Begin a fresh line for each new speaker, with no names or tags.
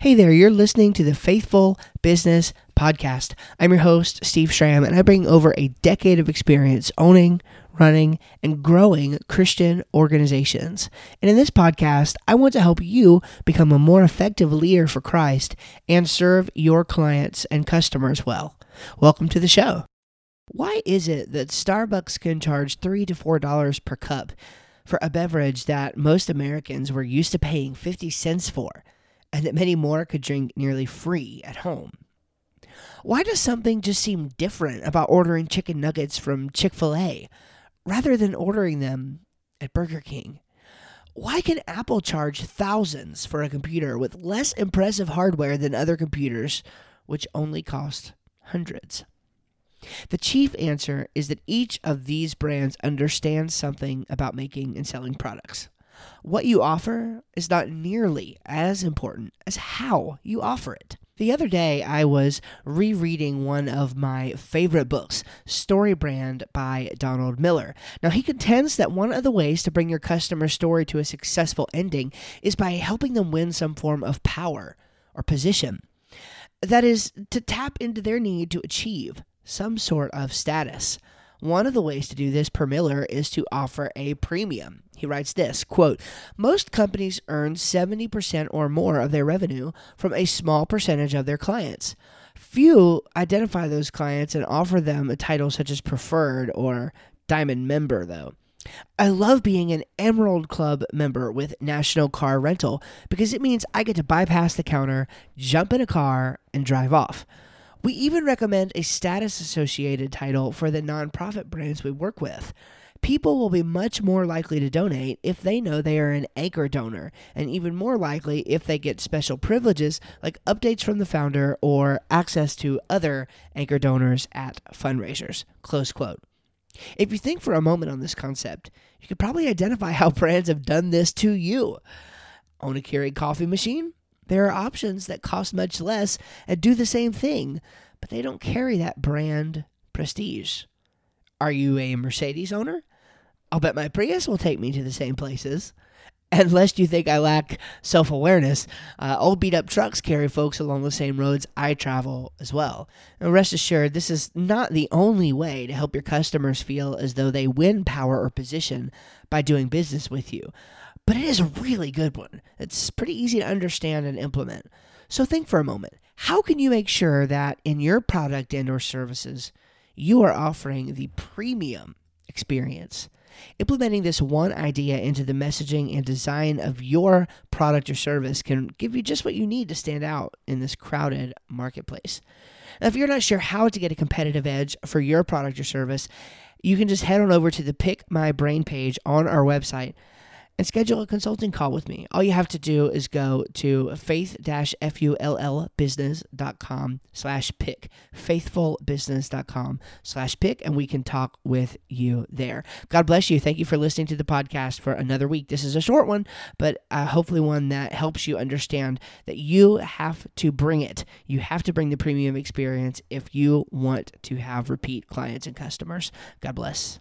Hey there, you're listening to the Faithful Business Podcast. I'm your host, Steve Schramm, and I bring over a decade of experience owning, running, and growing Christian organizations. And in this podcast, I want to help you become a more effective leader for Christ and serve your clients and customers well. Welcome to the show. Why is it that Starbucks can charge 3 to $4 per cup for a beverage that most Americans were used to paying 50 cents for? And that many more could drink nearly free at home. Why does something just seem different about ordering chicken nuggets from Chick fil A rather than ordering them at Burger King? Why can Apple charge thousands for a computer with less impressive hardware than other computers, which only cost hundreds? The chief answer is that each of these brands understands something about making and selling products. What you offer is not nearly as important as how you offer it. The other day, I was rereading one of my favorite books, Story Brand by Donald Miller. Now, he contends that one of the ways to bring your customer story to a successful ending is by helping them win some form of power or position. That is, to tap into their need to achieve some sort of status. One of the ways to do this per Miller is to offer a premium. He writes this quote, Most companies earn 70% or more of their revenue from a small percentage of their clients. Few identify those clients and offer them a title such as preferred or diamond member, though. I love being an Emerald Club member with National Car Rental because it means I get to bypass the counter, jump in a car, and drive off. We even recommend a status associated title for the nonprofit brands we work with. People will be much more likely to donate if they know they are an anchor donor, and even more likely if they get special privileges like updates from the founder or access to other anchor donors at fundraisers. Close quote. If you think for a moment on this concept, you could probably identify how brands have done this to you. Own a Keurig coffee machine? There are options that cost much less and do the same thing, but they don't carry that brand prestige. Are you a Mercedes owner? I'll bet my Prius will take me to the same places. Unless you think I lack self awareness, uh, old beat up trucks carry folks along the same roads I travel as well. And rest assured, this is not the only way to help your customers feel as though they win power or position by doing business with you but it is a really good one. It's pretty easy to understand and implement. So think for a moment. How can you make sure that in your product and or services you are offering the premium experience? Implementing this one idea into the messaging and design of your product or service can give you just what you need to stand out in this crowded marketplace. Now, if you're not sure how to get a competitive edge for your product or service, you can just head on over to the Pick My Brain page on our website and schedule a consulting call with me. All you have to do is go to faith-fullbusiness.com slash pick, faithfulbusiness.com slash pick, and we can talk with you there. God bless you. Thank you for listening to the podcast for another week. This is a short one, but uh, hopefully one that helps you understand that you have to bring it. You have to bring the premium experience if you want to have repeat clients and customers. God bless.